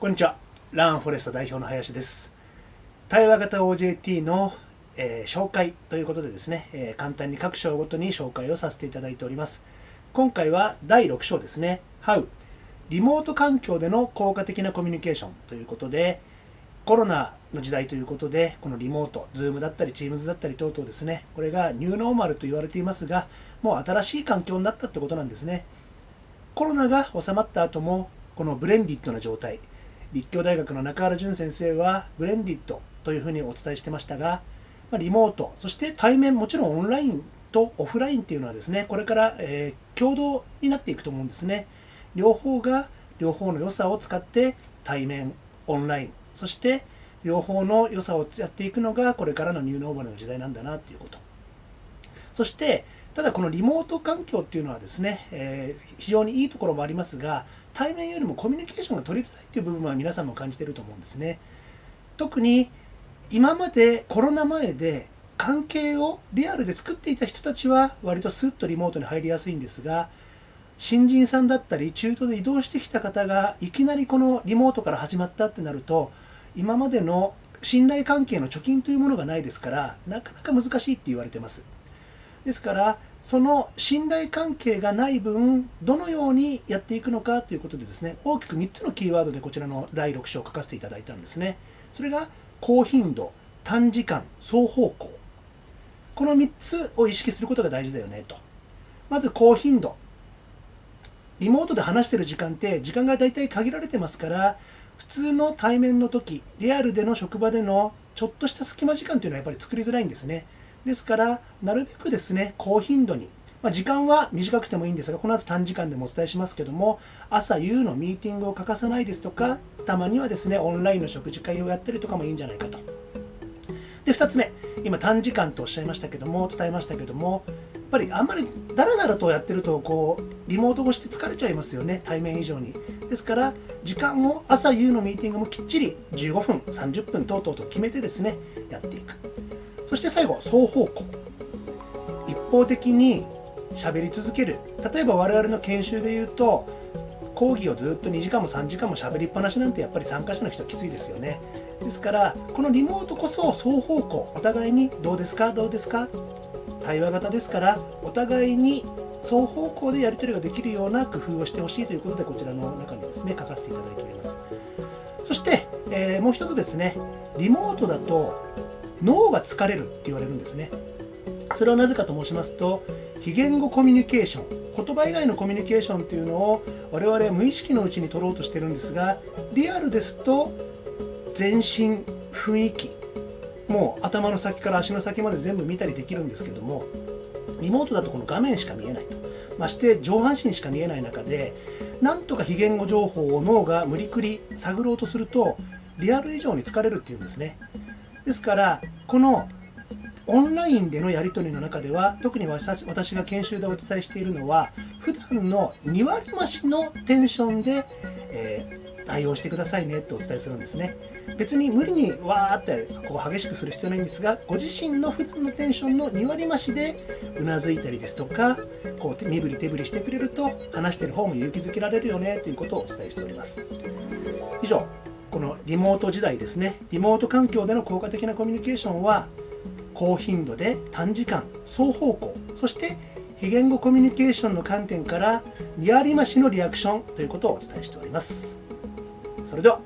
こんにちは。ランフォレスト代表の林です。対話型 OJT の、えー、紹介ということでですね、えー、簡単に各章ごとに紹介をさせていただいております。今回は第6章ですね。How リモート環境での効果的なコミュニケーションということで、コロナの時代ということで、このリモート、Zoom だったり Teams だったり等々ですね、これがニューノーマルと言われていますが、もう新しい環境になったってことなんですね。コロナが収まった後も、このブレンディットな状態、立教大学の中原淳先生はブレンディットというふうにお伝えしてましたが、まリモート、そして対面、もちろんオンラインとオフラインっていうのはですね、これから、えー、共同になっていくと思うんですね。両方が両方の良さを使って対面、オンライン、そして両方の良さをやっていくのがこれからのニューノーマルの時代なんだなっていうこと。そして、ただこのリモート環境っていうのはですね、えー、非常にいいところもありますが、対面よりもコミュニケーションが取りづらいっていう部分は皆さんも感じてると思うんですね。特に今までコロナ前で関係をリアルで作っていた人たちは割とスッとリモートに入りやすいんですが、新人さんだったり中途で移動してきた方がいきなりこのリモートから始まったってなると、今までの信頼関係の貯金というものがないですから、なかなか難しいって言われてます。ですから、その信頼関係がない分、どのようにやっていくのかということでですね、大きく3つのキーワードでこちらの第6章を書かせていただいたんですね。それが、高頻度、短時間、双方向。この3つを意識することが大事だよねと。まず高頻度。リモートで話してる時間って時間が大体限られてますから、普通の対面の時、リアルでの職場でのちょっとした隙間時間というのはやっぱり作りづらいんですね。ですから、なるべくですね、高頻度に、まあ、時間は短くてもいいんですが、この後短時間でもお伝えしますけども、朝夕のミーティングを欠かさないですとか、たまにはですね、オンラインの食事会をやったりとかもいいんじゃないかと。で、2つ目、今短時間とおっしゃいましたけども、伝えましたけども、やっぱりあんまりダラダラとやってると、こう、リモート越して疲れちゃいますよね、対面以上に。ですから、時間を朝夕のミーティングもきっちり15分、30分等々と決めてですね、やっていく。そして最後、双方向。一方的に喋り続ける。例えば我々の研修で言うと、講義をずっと2時間も3時間も喋りっぱなしなんてやっぱり参加者の人はきついですよね。ですから、このリモートこそ双方向、お互いにどうですか？どうですか？対話型ですから、お互いに双方向でやり取りができるような工夫をしてほしいということで、こちらの中にですね、書かせていただいております。そして、えー、もう一つですね、リモートだと脳が疲れるって言われるんですね。それはなぜかと申しますと、非言語コミュニケーション、言葉以外のコミュニケーションっていうのを我々は無意識のうちに取ろうとしてるんですが、リアルですと全身、雰囲気、もう頭の先から足の先まで全部見たりできるんですけども、リモートだとこの画面しか見えないと。まして上半身しか見えない中で、なんとか非言語情報を脳が無理くり探ろうとすると、リアル以上に疲れるっていうんですね。ですから、このオンラインでのやり取りの中では、特に私が研修でお伝えしているのは、普段の2割増しのテンションで、えー、対応してくださいねってお伝えするんですね。別に無理にわーってこう激しくする必要ないんですが、ご自身の普段のテンションの2割増しでうなずいたりですとか、こう身振り手振りしてくれると、話してる方も勇気づけられるよねということをお伝えしております。以上、このリモート時代ですね。リモート環境での効果的なコミュニケーションは高頻度で短時間双方向そして非言語コミュニケーションの観点からリアリマシのリアクションということをお伝えしておりますそれでは